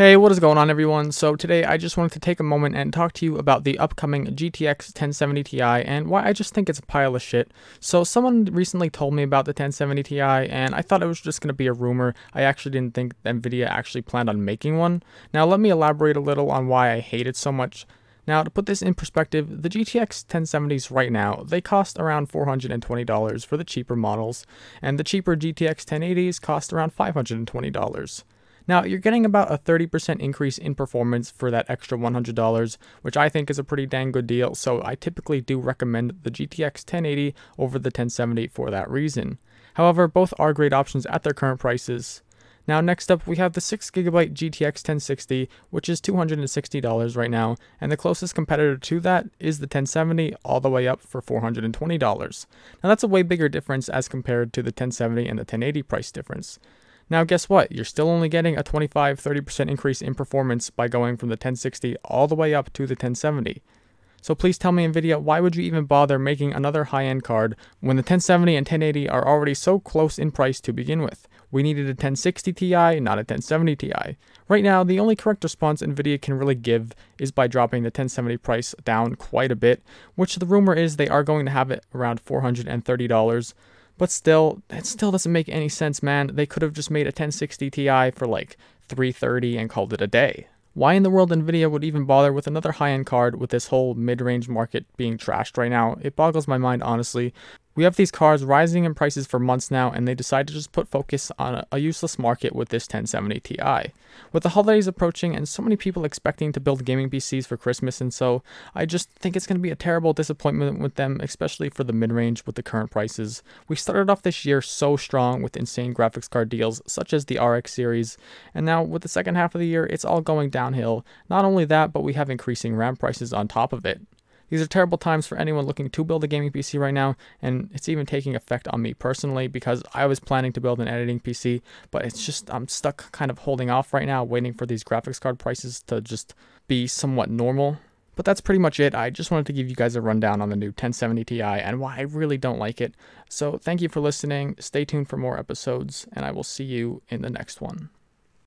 Hey, what is going on everyone? So today I just wanted to take a moment and talk to you about the upcoming GTX 1070 Ti and why I just think it's a pile of shit. So someone recently told me about the 1070 Ti and I thought it was just going to be a rumor. I actually didn't think Nvidia actually planned on making one. Now let me elaborate a little on why I hate it so much. Now, to put this in perspective, the GTX 1070s right now, they cost around $420 for the cheaper models, and the cheaper GTX 1080s cost around $520. Now, you're getting about a 30% increase in performance for that extra $100, which I think is a pretty dang good deal, so I typically do recommend the GTX 1080 over the 1070 for that reason. However, both are great options at their current prices. Now next up we have the 6GB GTX 1060 which is $260 right now and the closest competitor to that is the 1070 all the way up for $420. Now that's a way bigger difference as compared to the 1070 and the 1080 price difference. Now guess what? You're still only getting a 25-30% increase in performance by going from the 1060 all the way up to the 1070. So please tell me NVIDIA, why would you even bother making another high-end card when the 1070 and 1080 are already so close in price to begin with? We needed a 1060 Ti, not a 1070 Ti. Right now, the only correct response NVIDIA can really give is by dropping the 1070 price down quite a bit, which the rumor is they are going to have it around $430. But still, that still doesn't make any sense, man. They could have just made a 1060 Ti for like 330 and called it a day. Why in the world Nvidia would even bother with another high-end card with this whole mid-range market being trashed right now? It boggles my mind honestly. We have these cars rising in prices for months now, and they decide to just put focus on a, useless market with this 1070 Ti. With the holidays approaching and so many people expecting to build gaming PCs for Christmas and so, I just think it's going to be a terrible disappointment with them, especially for the mid-range with the current prices. We started off this year so strong with insane graphics card deals such as the RX series, and now with the second half of the year, it's all going downhill. Not only that, but we have increasing RAM prices on top of it. These are terrible times for anyone looking to build a gaming PC right now, and it's even taking effect on me personally because I was planning to build an editing PC, but it's just I'm stuck kind of holding off right now, waiting for these graphics card prices to just be somewhat normal. But that's pretty much it. I just wanted to give you guys a rundown on the new 1070 Ti and why I really don't like it. So thank you for listening. Stay tuned for more episodes, and I will see you in the next one.